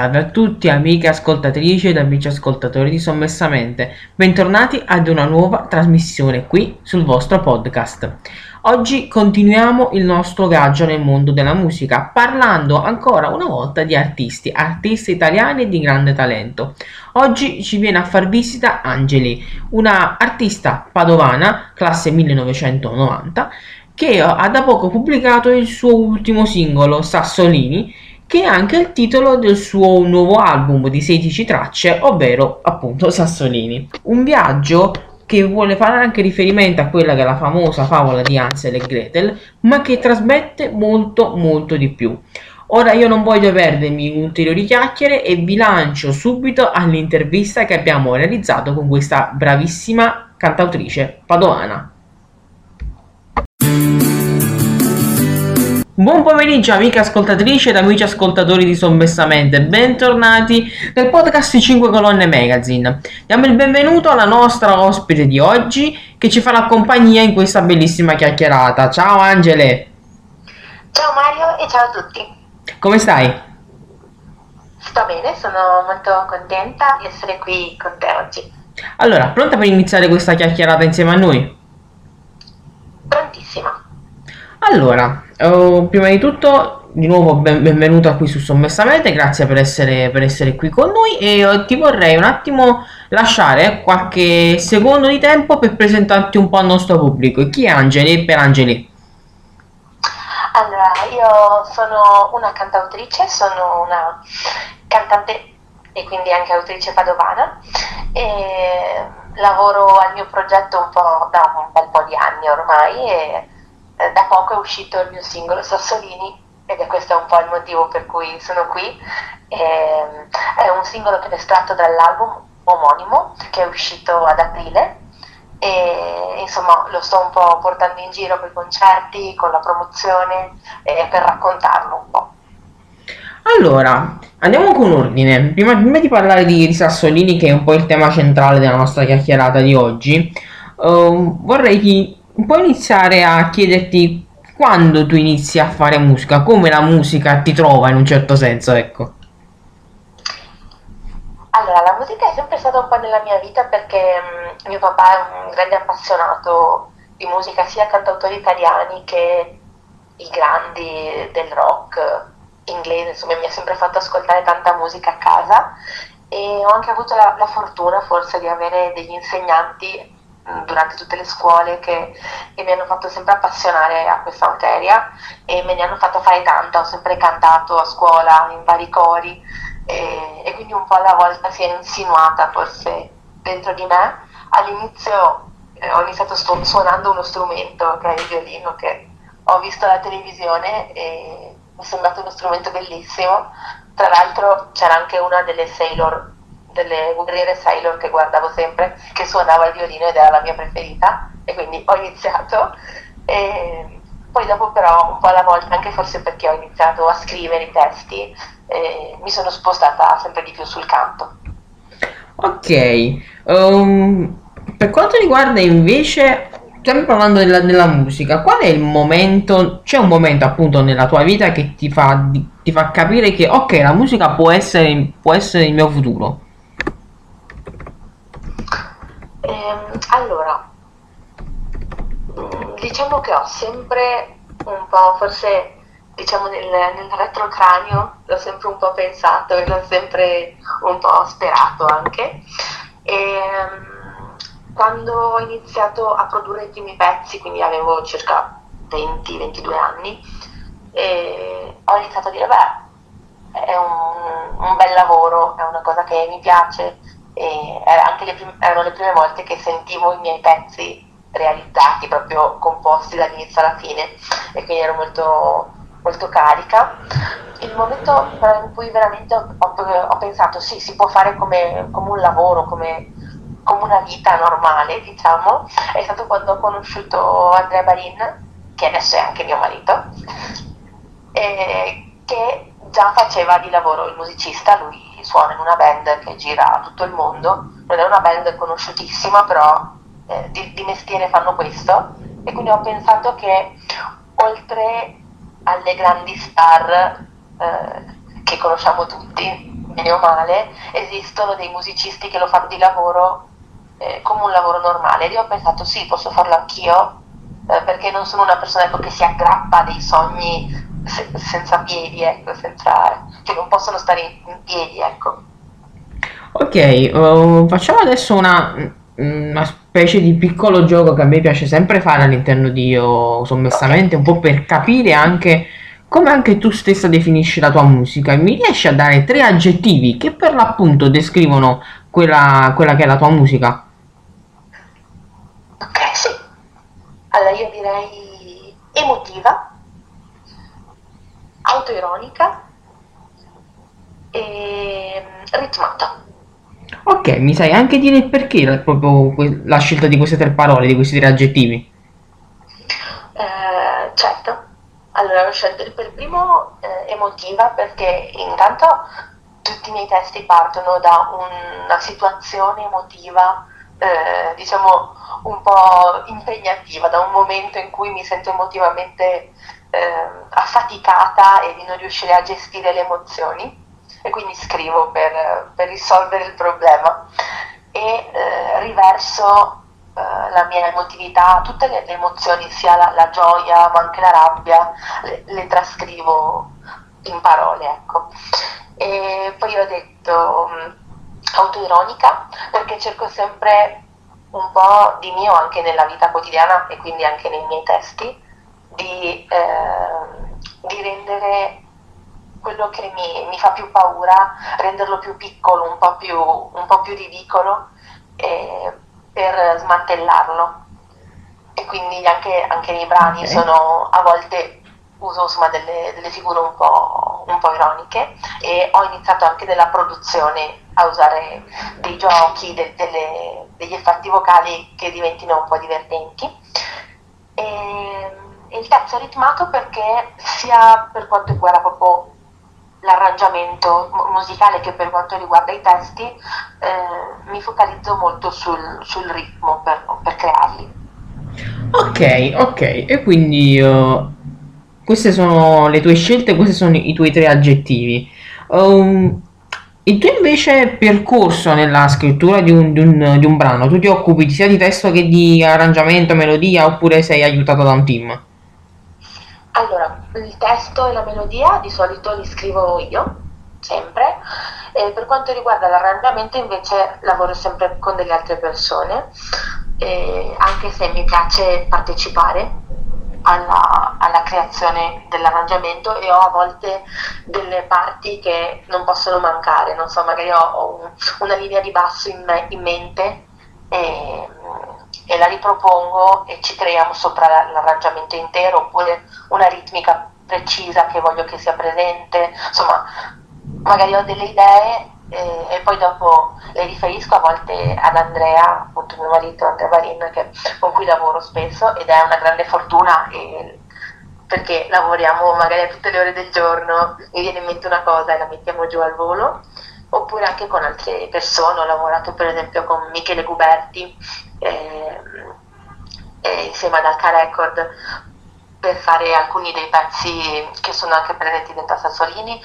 Salve a tutti amiche ascoltatrici ed amici ascoltatori di Sommessamente, bentornati ad una nuova trasmissione qui sul vostro podcast. Oggi continuiamo il nostro viaggio nel mondo della musica parlando ancora una volta di artisti, artisti italiani di grande talento. Oggi ci viene a far visita Angeli, una artista padovana, classe 1990, che ha da poco pubblicato il suo ultimo singolo, Sassolini, che è anche il titolo del suo nuovo album di 16 tracce, ovvero appunto Sassolini. Un viaggio che vuole fare anche riferimento a quella che è la famosa favola di Hansel e Gretel, ma che trasmette molto molto di più. Ora io non voglio perdermi ulteriori chiacchiere e vi lancio subito all'intervista che abbiamo realizzato con questa bravissima cantautrice padovana. Buon pomeriggio amiche ascoltatrici ed amici ascoltatori di Sommessamente, bentornati nel podcast 5 Colonne Magazine. Diamo il benvenuto alla nostra ospite di oggi che ci farà compagnia in questa bellissima chiacchierata. Ciao Angele! Ciao Mario e ciao a tutti! Come stai? Sto bene, sono molto contenta di essere qui con te oggi. Allora, pronta per iniziare questa chiacchierata insieme a noi? Prontissima! Allora, Uh, prima di tutto, di nuovo ben, benvenuta qui su Sommessamente, grazie per essere, per essere qui con noi e uh, ti vorrei un attimo lasciare qualche secondo di tempo per presentarti un po' al nostro pubblico. Chi è Angeli per Angeli? Allora, io sono una cantautrice, sono una cantante e quindi anche autrice padovana e lavoro al mio progetto un po' da un bel po' di anni ormai e eh, da poco è uscito il mio singolo Sassolini ed è questo un po' il motivo per cui sono qui. E, ehm, è un singolo che è estratto dall'album omonimo che è uscito ad aprile e insomma lo sto un po' portando in giro con i concerti, con la promozione e per raccontarlo un po'. Allora, andiamo con ordine. Prima, prima di parlare di, di, Sassolini, che è un po' il tema centrale della nostra chiacchierata di oggi, uh, vorrei che puoi iniziare a chiederti quando tu inizi a fare musica, come la musica ti trova in un certo senso, ecco. Allora, la musica è sempre stata un po' nella mia vita perché mh, mio papà è un grande appassionato di musica, sia cantautori italiani che i grandi del rock inglese, insomma mi ha sempre fatto ascoltare tanta musica a casa e ho anche avuto la, la fortuna forse di avere degli insegnanti durante tutte le scuole che, che, mi hanno fatto sempre appassionare a questa materia e me ne hanno fatto fare tanto, ho sempre cantato a scuola in vari cori e, e quindi un po' alla volta si è insinuata forse dentro di me. All'inizio eh, ho iniziato stu- suonando uno strumento che è il violino che ho visto alla televisione e mi è sembrato uno strumento bellissimo. Tra l'altro c'era anche una delle Sailor delle guerriere Sailor che guardavo sempre, che suonava il violino ed era la mia preferita e quindi ho iniziato. E poi dopo però un po' alla volta, anche forse perché ho iniziato a scrivere i testi, eh, mi sono spostata sempre di più sul canto. Ok, um, per quanto riguarda invece, stiamo parlando della, della, musica, qual è il momento, c'è un momento appunto nella tua vita che ti fa, ti fa capire che ok, la musica può essere, può essere il mio futuro? Ehm, allora, diciamo che ho sempre un po', forse diciamo nel, nel retrocranio, l'ho sempre un po' pensato e l'ho sempre un po' sperato anche. E, ehm, quando ho iniziato a produrre i primi pezzi, quindi avevo circa 20-22 anni, ho iniziato a dire, beh, è un, un bel lavoro, è una cosa che mi piace, e le prime, erano le prime volte che sentivo i miei pezzi realizzati, proprio composti dall'inizio alla fine e quindi ero molto, molto carica. Il momento in cui veramente ho, ho, pensato sì, si può fare come, come un lavoro, come, come, una vita normale, diciamo, è stato quando ho conosciuto Andrea Barin, che adesso è anche mio marito, che già faceva di lavoro il musicista, lui suona in una band che gira tutto il mondo, non è una band conosciutissima, però eh, di, di, mestiere fanno questo e quindi ho pensato che oltre alle grandi star eh, che conosciamo tutti, bene o male, esistono dei musicisti che lo fanno di lavoro eh, come un lavoro normale. Ed io ho pensato sì, posso farlo anch'io, eh, perché non sono una persona ecco, che si aggrappa a dei sogni se- senza piedi, ecco, senza, che non possono stare in, in piedi, ecco. Ok, uh, facciamo adesso una, una specie di piccolo gioco che a me piace sempre fare all'interno di uh, Sommessamente, un po' per capire anche come anche tu stessa definisci la tua musica. Mi riesci a dare tre aggettivi che per l'appunto descrivono quella, quella che è la tua musica? Ok, sì. Allora io direi emotiva, autoironica e ritmata. Ok, mi sai anche dire il perché proprio que- la scelta di queste tre parole, di questi tre aggettivi? Eh, certo, allora ho scelto per primo eh, emotiva perché intanto tutti i miei testi partono da una situazione emotiva, eh, diciamo, un po' impegnativa, da un momento in cui mi sento emotivamente eh, affaticata e di non riuscire a gestire le emozioni e quindi scrivo per, per risolvere il problema e eh, riverso eh, la mia emotività, tutte le, le emozioni, sia la, la, gioia ma anche la rabbia, le, le trascrivo in parole, ecco. E poi ho detto um, autoironica perché cerco sempre un po' di mio anche nella vita quotidiana e quindi anche nei miei testi di, eh, di rendere quello che mi, mi, fa più paura, renderlo più piccolo, un po' più, un po più ridicolo eh, per smantellarlo. E quindi anche, anche nei brani okay. sono a volte uso insomma, delle, delle, figure un po', un po', ironiche e ho iniziato anche nella produzione a usare dei giochi, de, delle, degli effetti vocali che diventino un po' divertenti. E, e il terzo è ritmato perché sia per quanto riguarda proprio l'arrangiamento musicale che per quanto riguarda i testi eh, mi focalizzo molto sul, sul ritmo per, per, crearli. Ok, ok, e quindi uh, queste sono le tue scelte, questi sono i tuoi tre aggettivi. Um, il tuo invece percorso nella scrittura di un, di, un, di un brano, tu ti occupi sia di testo che di arrangiamento, melodia oppure sei aiutato da un team? Allora, il testo e la melodia di solito li scrivo io, sempre, e per quanto riguarda l'arrangiamento invece lavoro sempre con delle altre persone, anche se mi piace partecipare alla, alla, creazione dell'arrangiamento e ho a volte delle parti che non possono mancare, non so, magari ho, ho un, una linea di basso in, in mente e e la ripropongo e ci creiamo sopra l'arrangiamento intero oppure una ritmica precisa che voglio che sia presente, insomma magari ho delle idee e, e poi dopo le riferisco a volte ad Andrea, appunto mio marito Andrea Varin che, con cui lavoro spesso ed è una grande fortuna e, perché lavoriamo magari a tutte le ore del giorno, mi viene in mente una cosa e la mettiamo giù al volo oppure anche con altre persone, ho lavorato per esempio con Michele Guberti eh, eh, insieme ad Alca Record per fare alcuni dei pezzi che sono anche presenti dentro a Sassolini,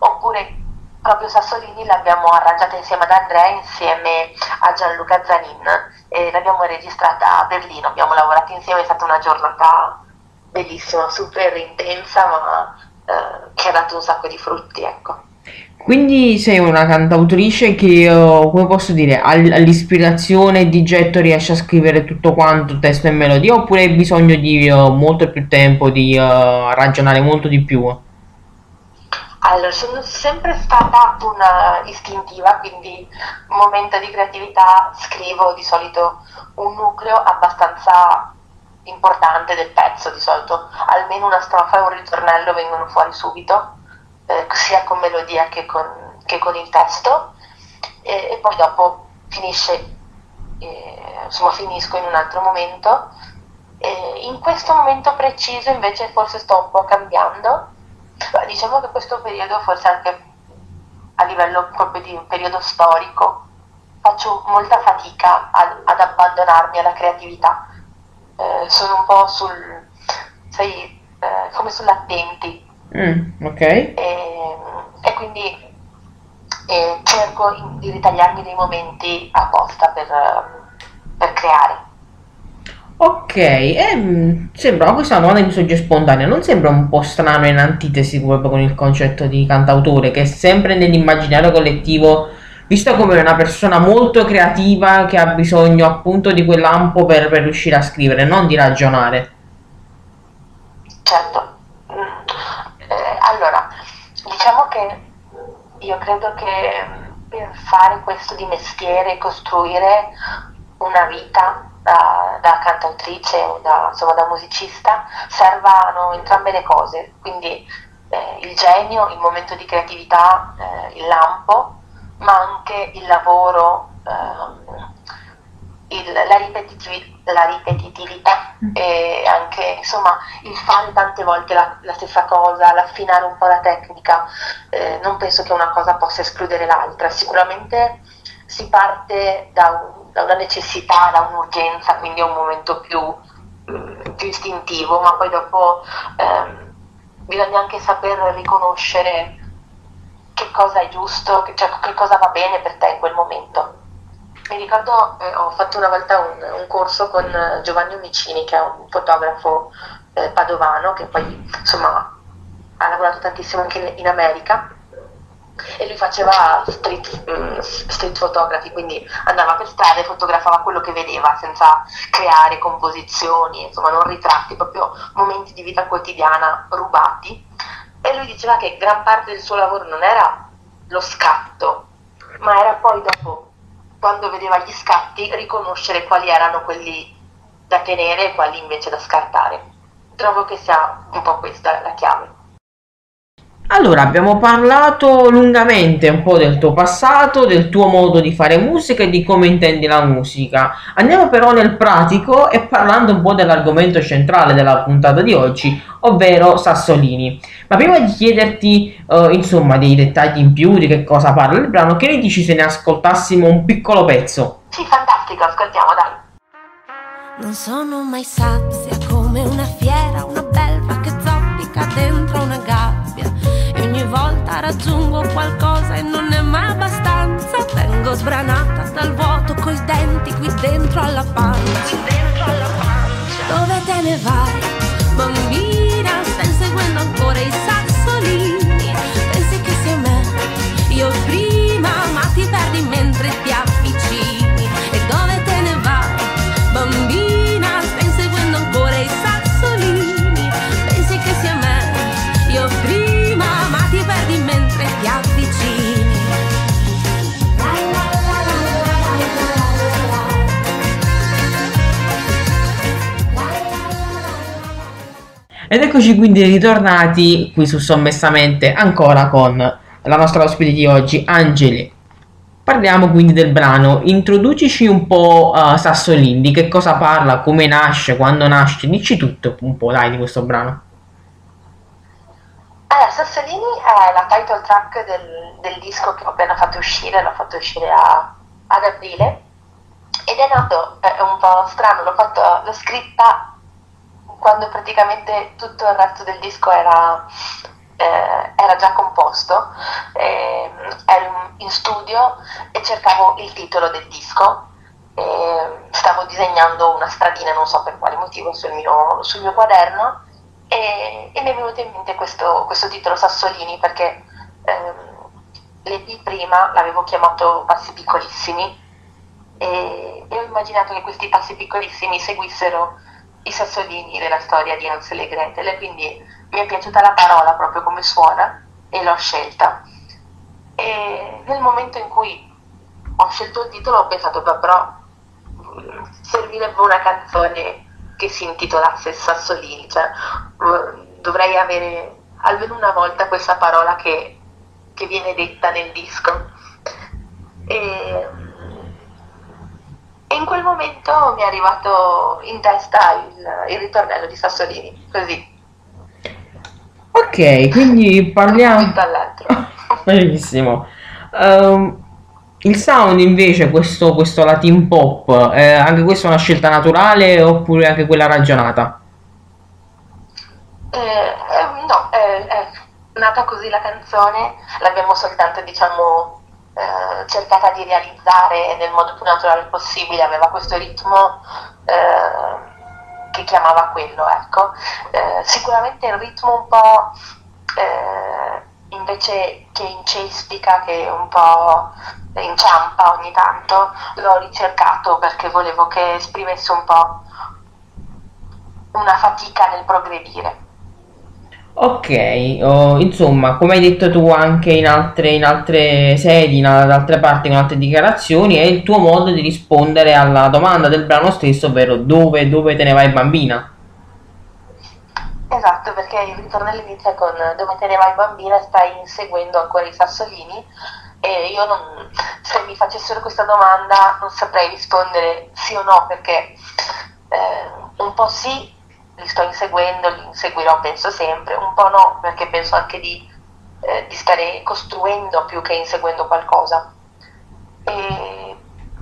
oppure proprio Sassolini l'abbiamo arrangiata insieme ad Andrea, insieme a Gianluca Zanin e l'abbiamo registrata a Berlino, abbiamo lavorato insieme, è stata una giornata bellissima, super intensa, ma eh, che ha dato un sacco di frutti, ecco. Quindi sei una cantautrice che, uh, come posso dire, all'ispirazione di getto riesce a scrivere tutto quanto, testo e melodia, oppure hai bisogno di uh, molto più tempo, di uh, ragionare molto di più? Allora, sono sempre stata una istintiva, quindi momento di creatività scrivo di solito un nucleo abbastanza importante del pezzo, di solito almeno una strofa e un ritornello vengono fuori subito eh, sia con melodia che con, che con il testo e, e, poi dopo finisce, eh, insomma finisco in un altro momento. E in questo momento preciso invece forse sto un po' cambiando, diciamo che questo periodo forse anche a livello proprio di un periodo storico faccio molta fatica ad, ad abbandonarmi alla creatività, eh, sono un po' sul, sai, eh, come sull'attenti, Mm, ok. E, quindi e cerco di ritagliarmi dei momenti apposta per, per creare. Ok, eh, sembra questa domanda mi sorge spontanea, non sembra un po' strano in antitesi proprio con il concetto di cantautore che è sempre nell'immaginario collettivo visto come una persona molto creativa che ha bisogno appunto di quel lampo per, per riuscire a scrivere, non di ragionare. Certo, mm. eh, allora, diciamo che io credo che per fare questo di mestiere, costruire una vita da, da cantautrice o da, insomma, da musicista servano entrambe le cose, quindi eh, il genio, il momento di creatività, eh, il lampo, ma anche il lavoro, eh, il, la, ripetitiv- la, ripetitività mm. e anche insomma il fare tante volte la, la stessa cosa, l'affinare un po' la tecnica, eh, non penso che una cosa possa escludere l'altra, sicuramente si parte da un da una necessità, da un'urgenza, quindi è un momento più, mm, più istintivo, ma poi dopo ehm, bisogna anche saper riconoscere che cosa è giusto, cioè che cosa va bene per te in quel momento. Mi ricordo, eh, ho fatto una volta un, un, corso con Giovanni Omicini, che è un fotografo eh, padovano, che poi insomma ha lavorato tantissimo anche in, in America e lui faceva street, mm, street photography, quindi andava per strada e fotografava quello che vedeva senza creare composizioni, insomma non ritratti, proprio momenti di vita quotidiana rubati. E lui diceva che gran parte del suo lavoro non era lo scatto, ma era poi dopo, quando vedeva gli scatti, riconoscere quali erano quelli da tenere e quali invece da scartare. Trovo che sia un po' questa la chiave. Allora, abbiamo parlato lungamente un po' del tuo passato, del tuo modo di fare musica e di come intendi la musica. Andiamo però nel pratico e parlando un po' dell'argomento centrale della puntata di oggi, ovvero Sassolini. Ma prima di chiederti, uh, insomma, dei dettagli in più di che cosa parla il brano, che ne dici se ne ascoltassimo un piccolo pezzo? Sì, fantastico, ascoltiamo, dai. Non sono mai sazia come una fiera, una belva che zoppica dentro una gabbia volta raggiungo qualcosa e non è mai abbastanza. Vengo sbranata dal vuoto coi denti qui dentro alla pancia. Dentro alla pancia. Dove te ne vai, bambina? Stai inseguendo ancora i sassolini. Ed eccoci quindi ritornati qui su Sommessamente ancora con la nostra ospite di oggi, Angeli. Parliamo quindi del brano, introducici un po' uh, Sassolini, di che cosa parla, come nasce, quando nasce, dici tutto un po' dai di questo brano. Allora, Sassolini è la title track del, del, disco che ho appena fatto uscire, l'ho fatto uscire a, ad aprile ed è nato, è un po' strano, l'ho, fatto, l'ho scritta quando praticamente tutto il resto del disco era, eh, era già composto, eh, ero in studio e cercavo il titolo del disco stavo disegnando una stradina, non so per quale motivo, sul mio, sul mio quaderno e, e mi è venuto in mente questo, questo titolo Sassolini perché ehm, l'EP prima l'avevo chiamato Passi Piccolissimi e, e, ho immaginato che questi passi piccolissimi seguissero i sassolini della storia di Hansel e Gretel e quindi mi è piaciuta la parola proprio come suona e l'ho scelta. E nel momento in cui ho scelto il titolo ho pensato però servirebbe una canzone che si intitolasse Sassolini, cioè dovrei avere almeno una volta questa parola che, che viene detta nel disco. E, quel momento mi è arrivato in testa il, il ritornello di Sassolini, così. Ok, quindi parliamo... Benissimo. Um, il sound invece, questo, questo latin pop, eh, anche questa è una scelta naturale oppure anche quella ragionata? Eh, eh, no, è nata così la canzone, l'abbiamo soltanto diciamo eh, cercata di realizzare nel modo più naturale possibile, aveva questo ritmo eh, che chiamava quello, ecco. Eh, sicuramente il ritmo un po' eh, invece che incespica, che un po' inciampa ogni tanto, l'ho ricercato perché volevo che esprimesse un po' una fatica nel progredire. Ok, oh, insomma, come hai detto tu anche in altre, in altre sedi, in altre parti, con altre dichiarazioni, è il tuo modo di rispondere alla domanda del brano stesso, ovvero dove, dove te ne vai bambina? Esatto, perché il ritornello inizia con dove te ne vai bambina, stai inseguendo ancora i sassolini e io non, se mi facessero questa domanda non saprei rispondere sì o no perché eh, un po' sì li sto inseguendo, li inseguirò penso sempre, un po' no, perché penso anche di, eh, di stare costruendo più che inseguendo qualcosa. E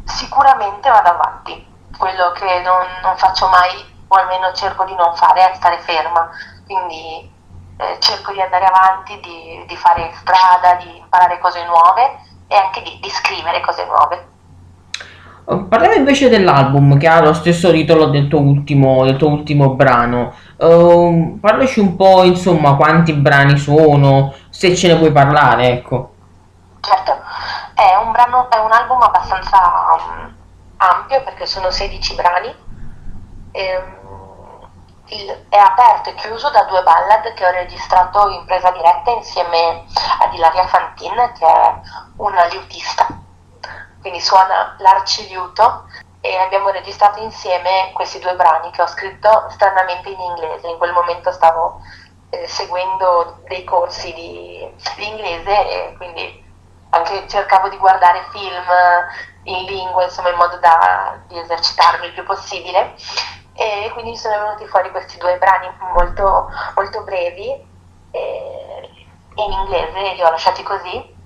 sicuramente vado avanti, quello che non, non faccio mai, o almeno cerco di non fare, è stare ferma, quindi eh, cerco di andare avanti, di, di, fare strada, di imparare cose nuove e anche di, di scrivere cose nuove. Parliamo invece dell'album che ha lo stesso titolo del tuo ultimo, del tuo ultimo brano. Uh, parlaci un po', insomma, quanti brani sono, se ce ne puoi parlare, ecco. Certo, è un, brano, è un album abbastanza um, ampio perché sono 16 brani. E, um, il, è aperto e chiuso da due ballad che ho registrato in presa diretta insieme ad Ilaria Fantin, che è una liutista quindi suona l'arciliuto e abbiamo registrato insieme questi due brani che ho scritto stranamente in inglese. In quel momento stavo eh, seguendo dei corsi di, di, inglese e quindi anche cercavo di guardare film in lingua, insomma, in modo da di esercitarmi il più possibile. E quindi sono venuti fuori questi due brani molto, molto brevi eh, in inglese, li ho lasciati così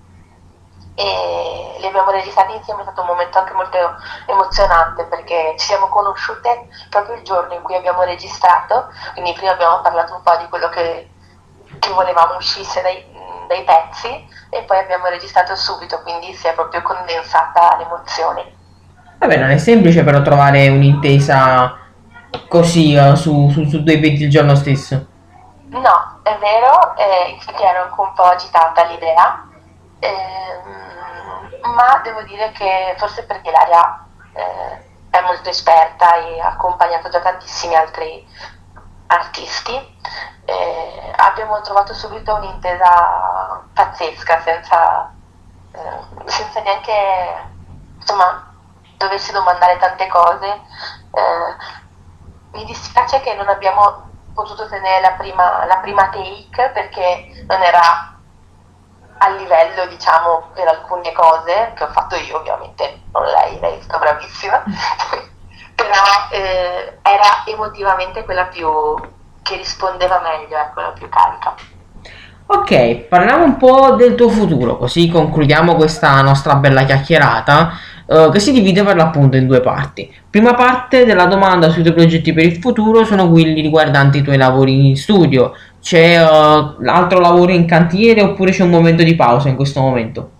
e li abbiamo registrati insieme, è stato un momento anche molto emozionante perché ci siamo conosciute proprio il giorno in cui abbiamo registrato, quindi prima abbiamo parlato un po' di quello che, che volevamo uscisse dai, dai pezzi e poi abbiamo registrato subito, quindi si è proprio condensata l'emozione. Vabbè, non è semplice però trovare un'intesa così uh, su, su, su, due pezzi il giorno stesso. No, è vero, eh, infatti ero anche un po' agitata l'idea. Ma devo dire che forse perché l'aria eh, è molto esperta e ha accompagnato già tantissimi altri artisti, eh, abbiamo trovato subito un'intesa pazzesca senza, eh, senza neanche insomma, doversi domandare tante cose. Eh, mi dispiace che non abbiamo potuto tenere la prima, la prima take perché non era a livello, diciamo, per alcune cose che ho fatto io, ovviamente, non lei, lei è stata bravissima, però eh, era emotivamente quella più che rispondeva meglio, ecco, la più carica. Ok, parliamo un po' del tuo futuro, così concludiamo questa nostra bella chiacchierata eh, che si divide per l'appunto in due parti. Prima parte della domanda sui tuoi progetti per il futuro sono quelli riguardanti i tuoi lavori in studio, c'è uh, l'altro lavoro in cantiere oppure c'è un momento di pausa in questo momento?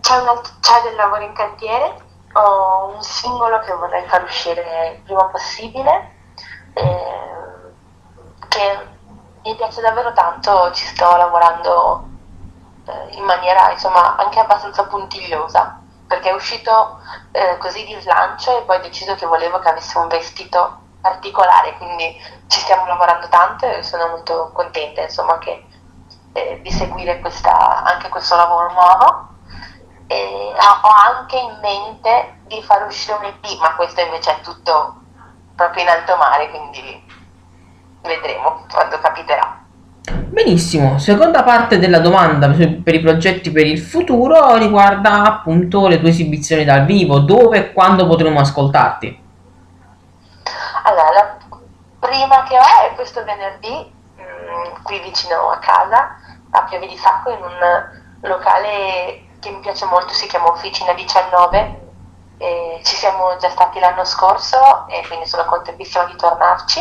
C'è, un, c'è del lavoro in cantiere, ho un singolo che vorrei far uscire il prima possibile, eh, che mi piace davvero tanto, ci sto lavorando eh, in maniera insomma anche abbastanza puntigliosa, perché è uscito eh, così di slancio e poi ho deciso che volevo che avesse un vestito particolare, quindi ci stiamo lavorando tanto e sono molto contenta insomma, che, eh, di seguire questa, anche questo lavoro nuovo. E ho anche in mente di far uscire un EP, ma questo invece è tutto proprio in alto mare, quindi vedremo quando capiterà. Benissimo, seconda parte della domanda per i progetti per il futuro riguarda appunto le tue esibizioni dal vivo, dove e quando potremo ascoltarti. Allora, la prima che ho è questo venerdì, mh, mm, qui vicino a casa, a Piave di Sacco, in un locale che mi piace molto, si chiama Officina 19. E ci siamo già stati l'anno scorso e quindi sono contentissima di tornarci.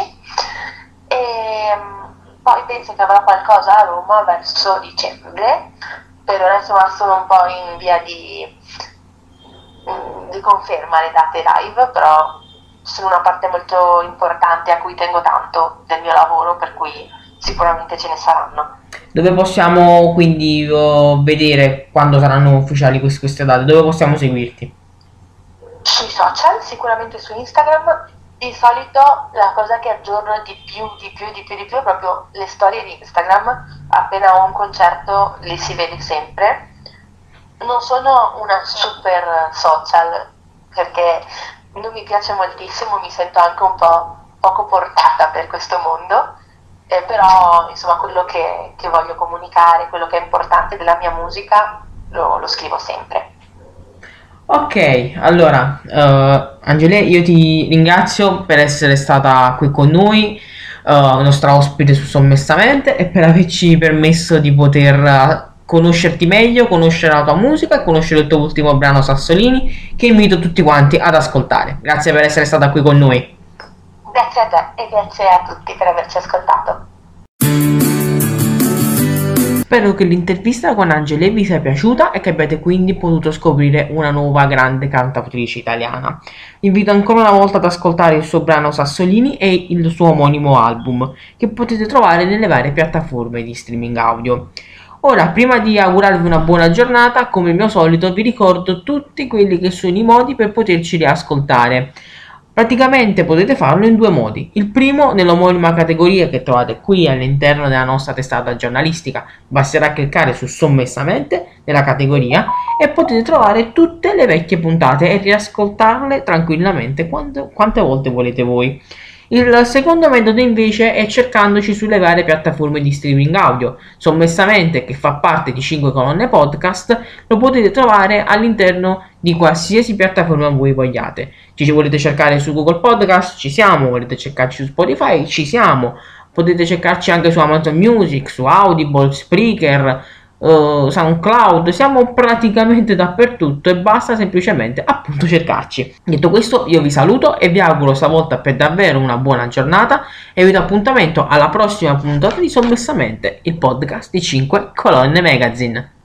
E, mm, poi penso che avrò qualcosa a Roma verso dicembre per ora insomma sono un po' in via di, mm, di conferma le date live, però sono una parte molto importante a cui tengo tanto del mio lavoro, per cui sicuramente ce ne saranno. Dove possiamo quindi uh, vedere quando saranno ufficiali queste, queste date? Dove possiamo seguirti? Sui social, sicuramente su Instagram. Di solito la cosa che aggiorno di più, di più, di più, di più è proprio le storie di Instagram. Appena ho un concerto li si vede sempre. Non sono una super social perché non mi piace moltissimo, mi sento anche un po' poco portata per questo mondo eh, però insomma quello che, che, voglio comunicare, quello che è importante della mia musica lo, lo scrivo sempre. Ok, allora uh, Angele, io ti ringrazio per essere stata qui con noi, uh, nostra ospite su Sommessamente e per averci permesso di poter conoscerti meglio, conoscere la tua musica e conoscere il tuo ultimo brano Sassolini che invito tutti quanti ad ascoltare. Grazie per essere stata qui con noi. Grazie a te e grazie a tutti per averci ascoltato. Spero che l'intervista con Angele vi sia piaciuta e che abbiate quindi potuto scoprire una nuova grande cantautrice italiana. Vi invito ancora una volta ad ascoltare il suo brano Sassolini e il suo omonimo album, che potete trovare nelle varie piattaforme di streaming audio. Ora, prima di augurarvi una buona giornata, come al mio solito, vi ricordo tutti quelli che sono i modi per poterci riascoltare. Praticamente potete farlo in due modi. Il primo nell'omonima categoria che trovate qui all'interno della nostra testata giornalistica. Basterà cliccare su sommessamente nella categoria e potete trovare tutte le vecchie puntate e riascoltarle tranquillamente quante, quante volte volete voi. Il secondo metodo invece è cercandoci sulle varie piattaforme di streaming audio. Sommessamente, che fa parte di 5 colonne podcast, lo potete trovare all'interno di qualsiasi piattaforma voi vogliate. Ci volete cercare su Google Podcast? Ci siamo. Volete cercarci su Spotify? Ci siamo. Potete cercarci anche su Amazon Music, su Audible, Spreaker, uh, SoundCloud, siamo praticamente dappertutto e basta semplicemente appunto cercarci. Detto questo io vi saluto e vi auguro stavolta per davvero una buona giornata e vi do appuntamento alla prossima puntata di Sommessamente, il podcast di 5 colonne magazine.